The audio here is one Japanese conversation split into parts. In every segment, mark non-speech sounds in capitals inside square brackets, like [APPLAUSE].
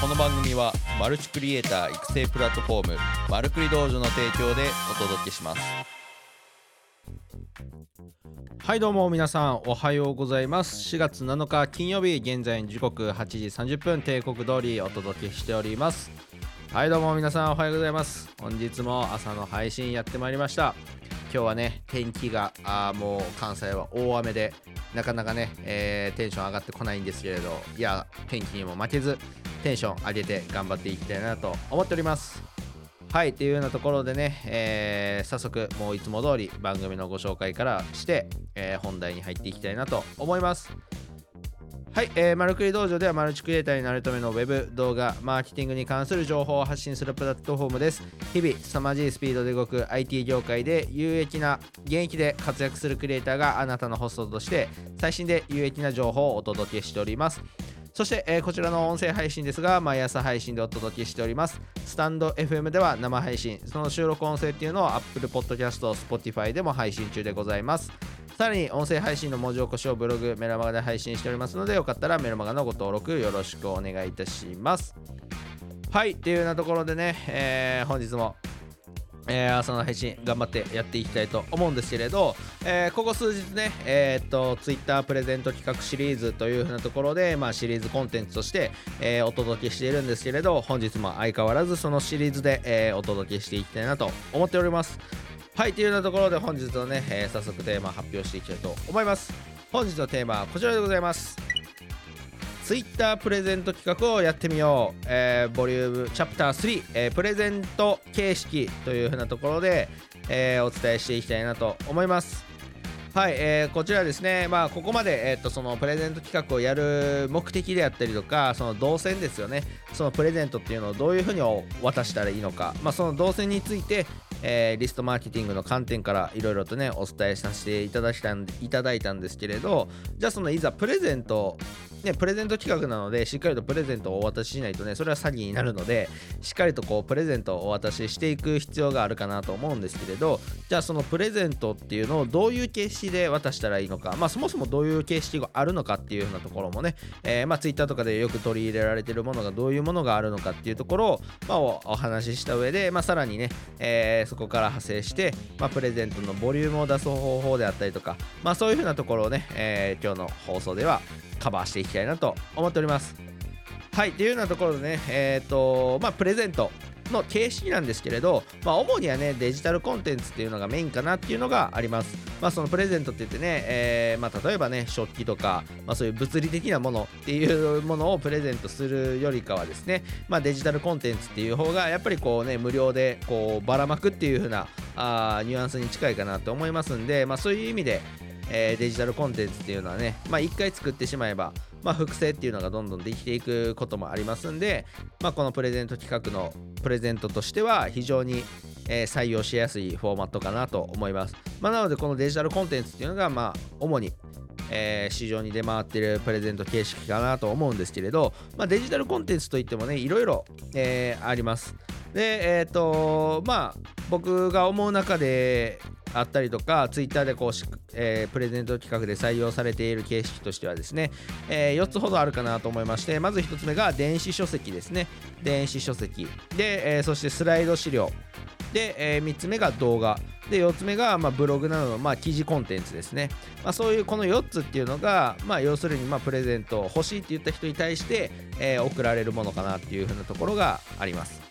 この番組はマルチクリエイター育成プラットフォームマルクリ道場の提供でお届けします。はいどうも皆さんおはようございます。4月7日金曜日現在時刻8時30分帝国通りお届けしております。はいどうも皆さんおはようございます。本日も朝の配信やってまいりました。今日はね天気があもう関西は大雨でなかなかね、えーテンション上がってこないんですけれどいや天気にも負けずテンション上げて頑張っていきたいなと思っております。はいっていうようなところでね、えー早速もういつも通り番組のご紹介からして、えー本題に入っていきたいなと思います。はい、えー、マルクリ道場ではマルチクリエイターになるためのウェブ動画マーケティングに関する情報を発信するプラットフォームです。日々凄まじいスピードで動く IT 業界で有益な現役で活躍するクリエイターがあなたのホストとして最新で有益な情報をお届けしております。そして、えーこちらの音声配信ですが、毎朝配信でお届けしております。スタンド FM では生配信、その収録音声っていうのを Apple Podcast、Spotify でも配信中でございます。さらに音声配信の文字起こしをブログ、メルマガで配信しておりますので、よかったらメルマガのご登録よろしくお願いいたします。はい、っていうようなところでね、えー本日もえー朝の配信頑張ってやっていきたいと思うんですけれど、えーここ数日ね、えーっと Twitter プレゼント企画シリーズというふうなところで、まあ、シリーズコンテンツとして、えーお届けしているんですけれど本日も相変わらずそのシリーズで、えお届けしていきたいなと思っております。はいというようなところで本日のね、え早速テーマ発表していきたいと思います。本日のテーマはこちらでございます。ツイッタープレゼント企画をやってみよう、えーボリュームチャプター3、えープレゼント形式というふうなところで、えーお伝えしていきたいなと思います。はい、えーこちらですね、まあ、ここまで、えー、とそのプレゼント企画をやる目的であったりとか、その動線ですよね、そのプレゼントっていうのをどういうふうに渡したらいいのか、まあ、その動線について、えーリストマーケティングの観点からいろいろとね、お伝えさせていただきたんいただいたんですけれど、じゃあ、そのいざプレゼント、ね、プレゼント企画なので、しっかりとプレゼントをお渡ししないとね、それは詐欺になるので、しっかりとこうプレゼントをお渡ししていく必要があるかなと思うんですけれど、じゃあそのプレゼントっていうのをどういう形式で渡したらいいのか、まあそもそもどういう形式があるのかっていうようなところもね、えーまあ Twitter とかでよく取り入れられてるものがどういうものがあるのかっていうところを、まあ、おお話しした上で、まあさらにね、えーそこから派生して、まあプレゼントのボリュームを出す方法であったりとか、まあそういうふうなところをね、えー今日の放送ではカバーしていきたいなと思っております。はい、っていうようなところでね、えっ、と、まあ、プレゼントの形式なんですけれど、まあ、主にはね、デジタルコンテンツっていうのがメインかなっていうのがあります。まあ、そのプレゼントって言ってね、えーまあ、例えばね、食器とか、まあ、そういう物理的なものっていうものをプレゼントするよりかはですね、まあ、デジタルコンテンツっていう方が、やっぱりこうね、無料でこうばらまくっていう風なあニュアンスに近いかなと思いますんで、まあ、そういう意味で、えーデジタルコンテンツっていうのはね、まあ、1回作ってしまえば、まあ、複製っていうのがどんどんできていくこともありますんで、まあ、このプレゼント企画のプレゼントとしては非常に、えー採用しやすいフォーマットかなと思います。まあ、なのでこのデジタルコンテンツっていうのが、まあ、主にえー市場に出回ってるプレゼント形式かなと思うんですけれど、まあ、デジタルコンテンツといってもねいろいろ、えーありますでえっ、とまあ僕が思う中であったりとかツイッターでこう、えープレゼント企画で採用されている形式としてはですね、え4つほどあるかなと思いましてまず1つ目が電子書籍ですね。電子書籍。で、えーそしてスライド資料。で、え3つ目が動画。で4つ目が、まあ、ブログなどの、まあ、記事コンテンツですね、まあ、そういうこの4つっていうのが、まあ、要するに、まあ、プレゼント欲しいって言った人に対して、えー送られるものかなっていうふうなところがあります。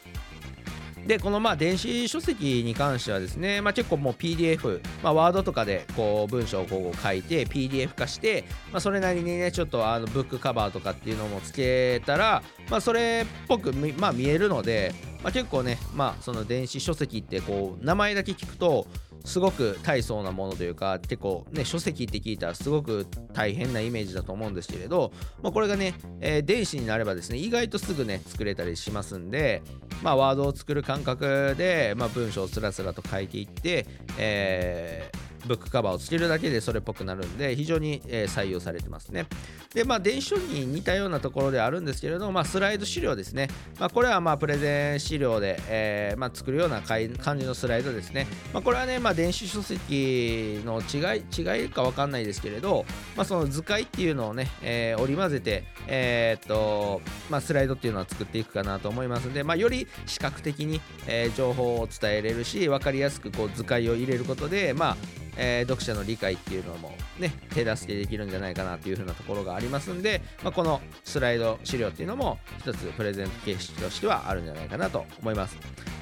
でこのまあ電子書籍に関してはですね、まあ、結構もう PDF、まあ、ワードとかでこう文章をこう書いて PDF 化して、まあ、それなりにねちょっとあのブックカバーとかっていうのもつけたら、まあ、それっぽく、まあ、見えるので、まあ、結構ね、まあ、その電子書籍ってこう名前だけ聞くとすごく大層なものというか結構ね書籍って聞いたらすごく大変なイメージだと思うんですけれど、まあ、これがね、えー電子になればですね意外とすぐね作れたりしますんで、まあ、ワードを作る感覚で、まあ、文章をスラスラと書いていって、えーブックカバーをつけるだけでそれっぽくなるんで非常に、え、採用されてますね。でまあ電子書籍に似たようなところであるんですけれども、まあ、スライド資料ですね、まあ、これはまあプレゼン資料で、えーまあ、作るような感じのスライドですね、まあ、これはね、まあ、電子書籍の違い違いか分かんないですけれど、まあ、その図解っていうのをね、えー、織り交ぜて、えー、っとまあ、スライドっていうのは作っていくかなと思いますので、まあ、より視覚的に、え、情報を伝えれるし分かりやすくこう図解を入れることで、まあえー、読者の理解っていうのもね手助けできるんじゃないかなっていう風なところがありますんで、まあ、このスライド資料っていうのも一つプレゼント形式としてはあるんじゃないかなと思います。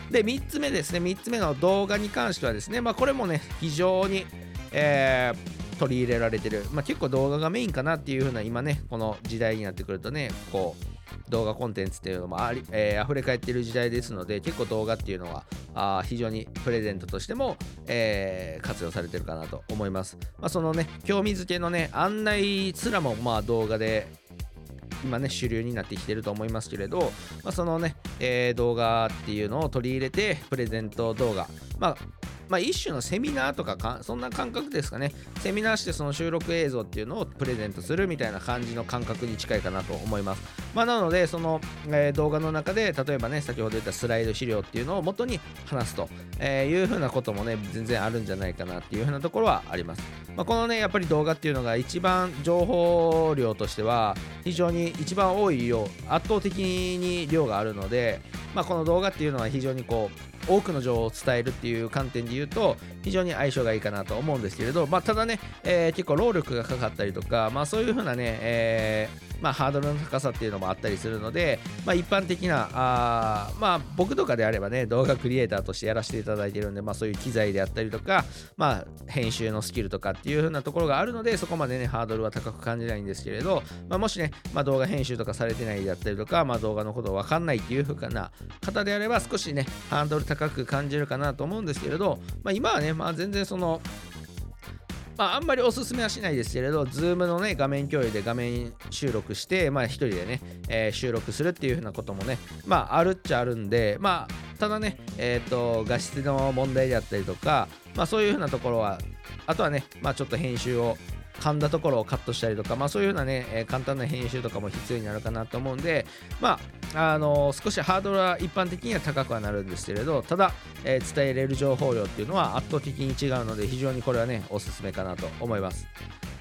で3つ目ですね。3つ目の動画に関してはですね、まあ、これもね非常に、えー、取り入れられてる、まあ、結構動画がメインかなっていう風な今ねこの時代になってくるとねこう動画コンテンツっていうのもあり、えー、溢れ返っている時代ですので結構動画っていうのはあ非常にプレゼントとしても、えー、活用されてるかなと思います、まあ、そのね興味づけのね案内すらもまあ動画で今ね主流になってきてると思いますけれど、まあ、そのね、えー、動画っていうのを取り入れてプレゼント動画まあまあ、一種のセミナーとかかそんな感覚ですかね。セミナーしてその収録映像っていうのをプレゼントするみたいな感じの感覚に近いかなと思います、まあ、なのでその、えー、動画の中で例えばね先ほど言ったスライド資料っていうのを元に話すと、えー、いうふうなこともね全然あるんじゃないかなっていうふうなところはあります、まあ、このねやっぱり動画っていうのが一番情報量としては非常に一番多い量圧倒的に量があるので、まあ、この動画っていうのは非常にこう多くの情報を伝えるっていう観点で言うと非常に相性がいいかなと思うんですけれど、まあ、ただね、えー、結構労力がかかったりとか、まあ、そういうふうなね、えーまあ、ハードルの高さっていうのもあったりするので、まあ、一般的なあ、まあ、僕とかであればね動画クリエイターとしてやらせていただいてるんで、まあ、そういう機材であったりとか、まあ、編集のスキルとかっていう風なところがあるのでそこまでねハードルは高く感じないんですけれど、まあ、もしね、まあ、動画編集とかされてないであったりとか、まあ、動画のこと分かんないっていう風な方であれば少しねハードル高く感じるかなと思うんですけれど、まあ、今はね、まあ、全然そのまあ、あんまりおすすめはしないですけれど、Zoom のね、画面共有で画面収録して、まあ、一人でね、えー、収録するっていう風なこともね、まあ、あるっちゃあるんで、まあ、ただね、えっ、ー、と、画質の問題であったりとか、まあ、そういう風なところは、あとはね、まあ、ちょっと編集を噛んだところをカットしたりとか、まあ、そういうようなね、え、簡単な編集とかも必要になるかなと思うんで、まあ、あの、少しハードルは一般的には高くはなるんですけれど、ただ、えー、伝えれる情報量っていうのは圧倒的に違うので、非常にこれはね、おすすめかなと思います。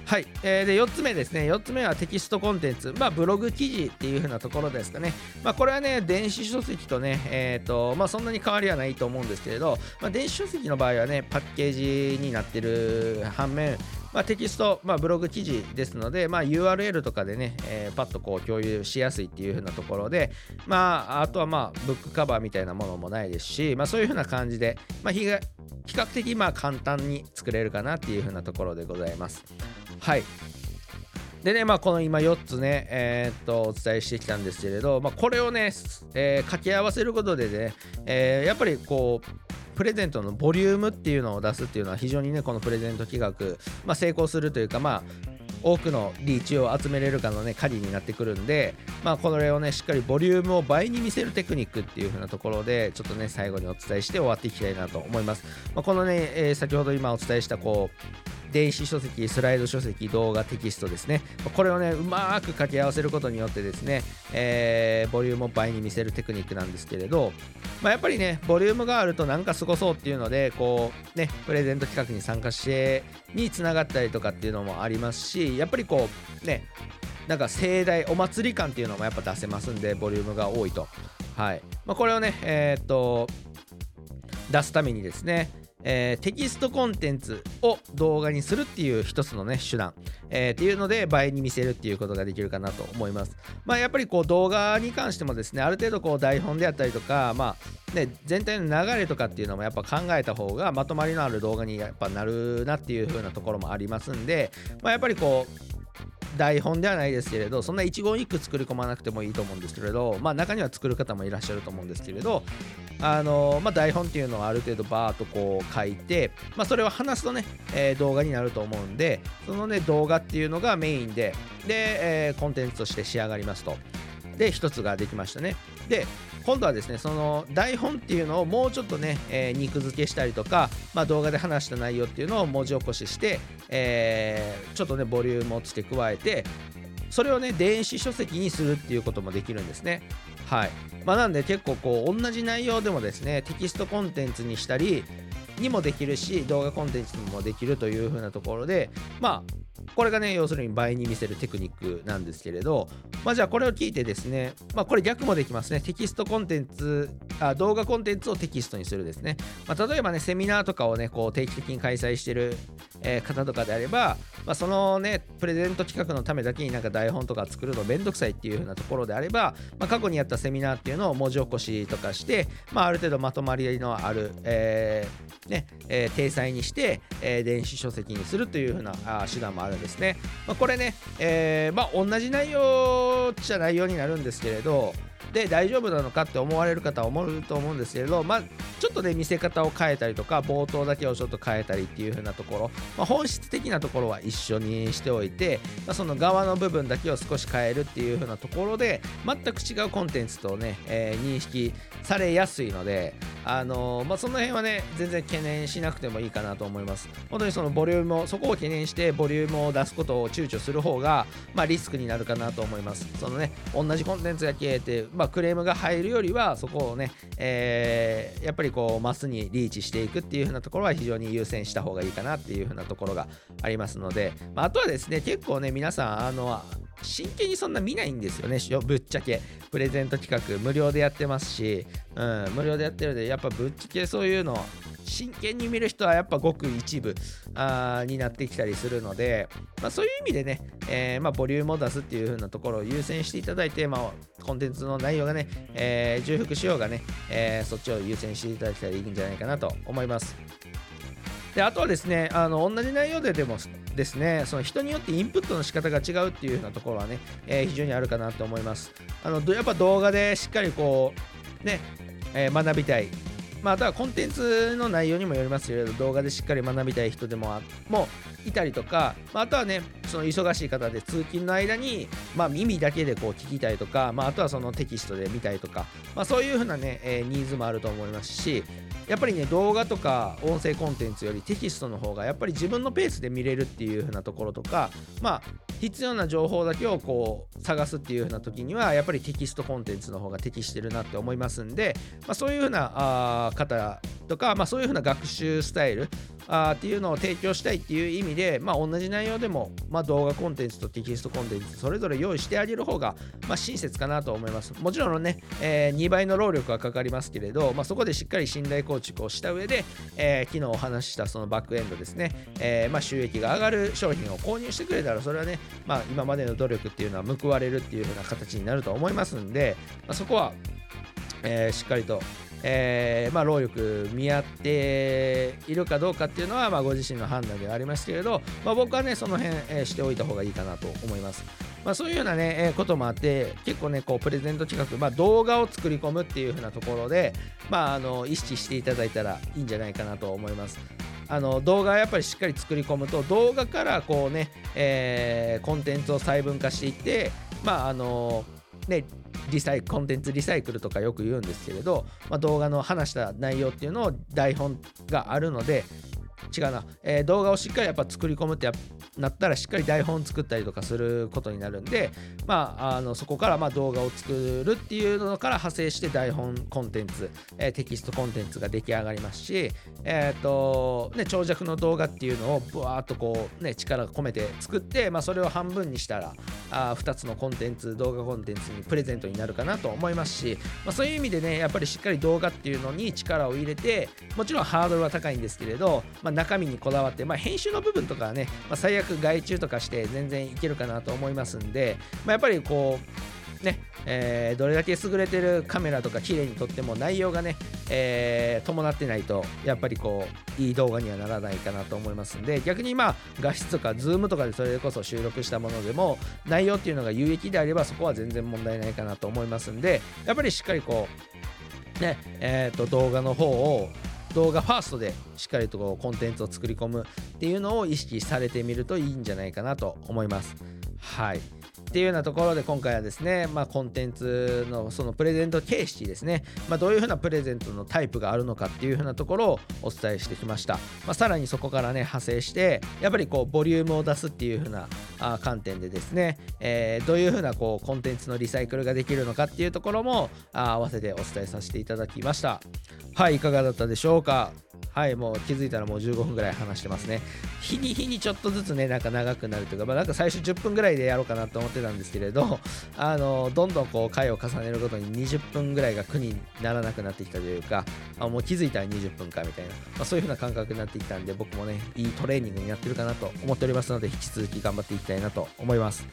はい、えー、で4つ目ですね。4つ目はテキストコンテンツ、まあ、ブログ記事っていう風なところですかね、まあ、これはね電子書籍とね、えーとまあ、そんなに変わりはないと思うんですけれど、まあ、電子書籍の場合はねパッケージになってる反面まあ、テキスト、まあ、ブログ記事ですので、まあ、URL とかでね、えー、パッとこう共有しやすいっていう風なところで、まあ、あとはまあブックカバーみたいなものもないですし、まあ、そういう風な感じで、まあ、比較的まあ簡単に作れるかなっていう風なところでございます。はいでね、まあ、この今4つね、えー、っと、お伝えしてきたんですけれど、まあ、これをね、えー、掛け合わせることでね、えー、やっぱりこう、プレゼントのボリュームっていうのを出すっていうのは非常にね、このプレゼント企画、まあ、成功するというか、まあ、多くのリーチを集めれるかのね、鍵になってくるんで、まあ、これをね、しっかりボリュームを倍に見せるテクニックっていう風なところで、ちょっとね、最後にお伝えして終わっていきたいなと思います。まあ、このね、えー、先ほど今お伝えした、こう、電子書籍、スライド書籍、動画、テキストですね。これをね、うまく掛け合わせることによってですね、えー、ボリュームを倍に見せるテクニックなんですけれど、まあ、やっぱりね、ボリュームがあるとなんかすごそうっていうので、こう、ね、プレゼント企画に参加してにつながったりとかっていうのもありますし、やっぱりこう、ね、なんか盛大、お祭り感っていうのもやっぱ出せますんで、ボリュームが多いと。はい。まあ、これをね、えー、っと、出すためにですね、えー、テキストコンテンツを動画にするっていう一つのね手段、えー、っていうので倍に見せるっていうことができるかなと思います。まあやっぱりこう動画に関してもですねある程度こう台本であったりとかまあね全体の流れとかっていうのもやっぱ考えた方がまとまりのある動画にやっぱなるなっていう風なところもありますんで、まあ、やっぱりこう台本ではないですけれどそんな一言一句作り込まなくてもいいと思うんですけれどまあ中には作る方もいらっしゃると思うんですけれどあのまあ、台本っていうのはある程度バーっとこう書いて、まあ、それを話すとね、え、動画になると思うんでそのね動画っていうのがメインでで、えー、コンテンツとして仕上がりますと。で1つができましたね。で今度はですねその台本っていうのをもうちょっとね、えー、肉付けしたりとか、まあ、動画で話した内容っていうのを文字起こしして、えー、ちょっとねボリュームを付け加えてそれをね電子書籍にするっていうこともできるんですね。はい。まあ、なんで結構こう同じ内容でもですねテキストコンテンツにしたりにもできるし動画コンテンツにもできるという風なところでまあこれがね要するに倍に見せるテクニックなんですけれどまあじゃあこれを聞いてですねまあこれ逆もできますね。テキストコンテンツあ動画コンテンツをテキストにするですね、まあ、例えばねセミナーとかをねこう定期的に開催してる、え、方とかであれば、まあ、そのねプレゼント企画のためだけになんか台本とか作るのめんどくさいっていう風なところであれば、まあ、過去にやったセミナーっていうのを文字起こしとかして、まあ、ある程度まとまりのある、えーねえー、体裁にして、えー、電子書籍にするという風なあ手段もあるんですね。まあ、これね、えー、まあ、同じ内容っちゃ内容になるんですけれど、で大丈夫なのかって思われる方は思うと思うんですけれど、まあ、ちょっとね見せ方を変えたりとか冒頭だけをちょっと変えたりっていう風なところ、まあ、本質的なところは一緒にしておいて、まあ、その側の部分だけを少し変えるっていう風なところで全く違うコンテンツとね、えー、認識されやすいので、あのー、まあ、その辺はね全然懸念しなくてもいいかなと思います。本当にそのボリュームをそこを懸念してボリュームを出すことを躊躇する方が、まあ、リスクになるかなと思います。そのね同じコンテンツだけってまあ、クレームが入るよりはそこをね、えー、やっぱりこうマスにリーチしていくっていう風なところは非常に優先した方がいいかなっていう風なところがありますので、まあ、あとはですね結構ね皆さんあの真剣にそんな見ないんですよねぶっちゃけ。プレゼント企画無料でやってますし、うん、無料でやってるんでやっぱぶっちゃけそういうの真剣に見る人はやっぱごく一部あになってきたりするので、まあ、そういう意味でね、えー、まあ、ボリュームを出すっていう風なところを優先していただいて、まあ、コンテンツの内容がね、えー、重複しようがね、えー、そっちを優先していただけたらいいんじゃないかなと思います。であとはですねあの同じ内容ででもですねその人によってインプットの仕方が違うっていうようなところはね、えー、非常にあるかなと思いますあのやっぱ動画でしっかりこうね、えー、学びたいまあ、あとはコンテンツの内容にもよりますけれど動画でしっかり学びたい人でももいたりとか、まあ、あとはねその忙しい方で通勤の間に、まあ、耳だけでこう聞きたいとか、まあ、あとはそのテキストで見たいとか、まあ、そういうふうなね、えー、ニーズもあると思いますしやっぱりね動画とか音声コンテンツよりテキストの方がやっぱり自分のペースで見れるっていう風なところとかまあ必要な情報だけをこう探すっていう風な時にはやっぱりテキストコンテンツの方が適してるなって思いますんで、まあ、そういう風なあ方とか、まあ、そういう風な学習スタイルあっていうのを提供したいっていう意味で、まあ、同じ内容でも、まあ、動画コンテンツとテキストコンテンツそれぞれ用意してあげる方が、まあ、親切かなと思います。もちろんね、えー、2倍の労力はかかりますけれど、まあ、そこでしっかり信頼構築をした上で、えー、昨日お話ししたそのバックエンドですね、えーまあ、収益が上がる商品を購入してくれたらそれはね、まあ、今までの努力っていうのは報われるっていう風な形になると思いますんで、まあ、そこは、えー、しっかりとえー、まあ、労力見合っているかどうかっていうのは、まあ、ご自身の判断ではありますけれど、まあ、僕はねその辺、えー、しておいた方がいいかなと思います。まあ、そういうようなね、えー、こともあって結構ねこうプレゼント企画、まあ、動画を作り込むっていう風なところで、まあ、あの意識していただいたらいいんじゃないかなと思います。あの動画はやっぱりしっかり作り込むと動画からこうね、えー、コンテンツを細分化していってまああのでリサイコンテンツリサイクルとかよく言うんですけれど、まあ、動画の話した内容っていうのを台本があるので違うな、えー、動画をしっかりやっぱ作り込むってなったらしっかり台本作ったりとかすることになるんで、まあ、あのそこからま動画を作るっていうのから派生して台本コンテンツ、えー、テキストコンテンツが出来上がりますし、えーとね、長尺の動画っていうのをぶわーっとこう、ね、力込めて作って、まあ、それを半分にしたらあ2つのコンテンツ動画コンテンツにプレゼントになるかなと思いますし、まあ、そういう意味でねやっぱりしっかり動画っていうのに力を入れてもちろんハードルは高いんですけれど、まあ、ま中身にこだわって、まあ、編集の部分とかはね、まあ、最悪外注とかして全然いけるかなと思いますんで、まあ、やっぱりこうねえー、どれだけ優れてるカメラとか綺麗に撮っても内容がね、えー、伴ってないとやっぱりこういい動画にはならないかなと思いますんで逆にまあ画質とかズームとかでそれこそ収録したものでも内容っていうのが有益であればそこは全然問題ないかなと思いますんでやっぱりしっかりこうねえー、と動画の方を動画ファーストでしっかりとこうコンテンツを作り込むっていうのを意識されてみるといいんじゃないかなと思います。はい。っていうようなところで今回はですね、まあ、コンテンツのそのプレゼント形式ですね、まあ、どういうふうなプレゼントのタイプがあるのかっていうふうなところをお伝えしてきました、まあ、さらにそこからね派生してやっぱりこうボリュームを出すっていうふうなあ観点でですね、えー、どういうふうなこうコンテンツのリサイクルができるのかっていうところもあ合わせてお伝えさせていただきました。はいいかがだったでしょうか？はいもう気づいたらもう15分ぐらい話してますね。日に日にちょっとずつねなんか長くなるというかまあなんか最初10分ぐらいでやろうかなと思ってたんですけれど [LAUGHS] あのどんどんこう回を重ねるごとに20分ぐらいが苦にならなくなってきたというかあもう気づいたら20分かみたいな、まあ、そういう風な感覚になってきたんで僕もねいいトレーニングになってるかなと思っておりますので引き続き頑張っていきたいなと思います。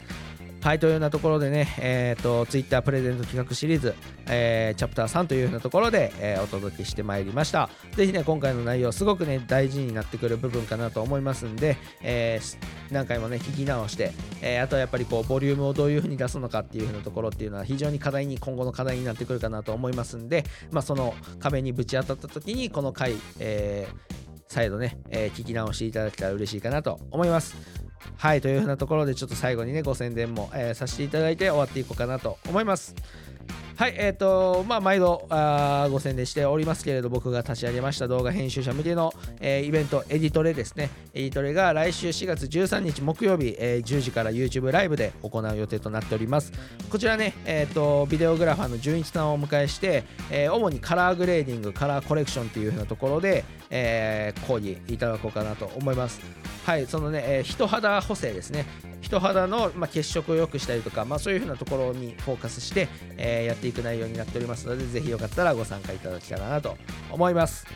はい、というようなところでね、えっ、ー、と、Twitter プレゼント企画シリーズ、えー、チャプター3というようなところで、えー、お届けしてまいりました。ぜひね、今回の内容、すごくね、大事になってくる部分かなと思いますんで、えー、何回もね、聞き直して、え、あとはやっぱりこう、ボリュームをどういうふうに出すのかっていうふうなところっていうのは、非常に課題に、今後の課題になってくるかなと思いますんで、まあ、その壁にぶち当たった時に、この回、えー、再度ね、えー、聞き直していただけたら嬉しいかなと思います。はい、というふうなところでちょっと最後にね、ご宣伝も、えー、させていただいて終わっていこうかなと思います。はい、えっ、ー、と、まあ、毎度あご宣伝しておりますけれど、僕が立ち上げました動画編集者向けの、えー、イベント、エディトレですね。エディトレが来週4月13日木曜日、えー、10時から YouTube ライブで行う予定となっております。こちらね、えっ、と、ビデオグラファーの純一さんをお迎えして、え主にカラーグレーディング、カラーコレクションというふうなところで、え講義いただこうかなと思います。はい、そのね、え人肌補正ですね。人肌の、まあ、血色を良くしたりとか、まあ、そういうふうなところにフォーカスして、えー、やっていく内容になっておりますのでぜひよかったらご参加いただけたらなと思います。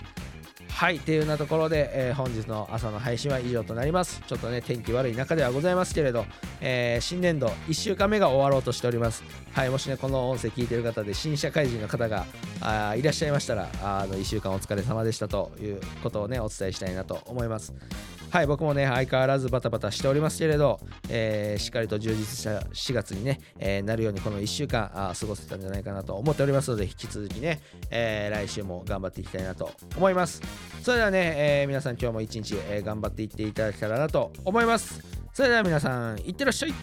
はいっていうようなところで、えー、本日の朝の配信は以上となります。ちょっとね天気悪い中ではございますけれど、えー、新年度1週間目が終わろうとしております。はいもしねこの音声聞いてる方で新社会人の方があいらっしゃいましたらあの1週間お疲れ様でしたということをねお伝えしたいなと思います。はい僕もね相変わらずバタバタしておりますけれど、えー、しっかりと充実した4月にね、えー、なるようにこの1週間あ過ごせたんじゃないかなと思っておりますので引き続きね、えー、来週も頑張っていきたいなと思いますそれではね、えー、皆さん今日も一日、えー、頑張っていっていただけたらなと思いますそれでは皆さんいってらっしゃい。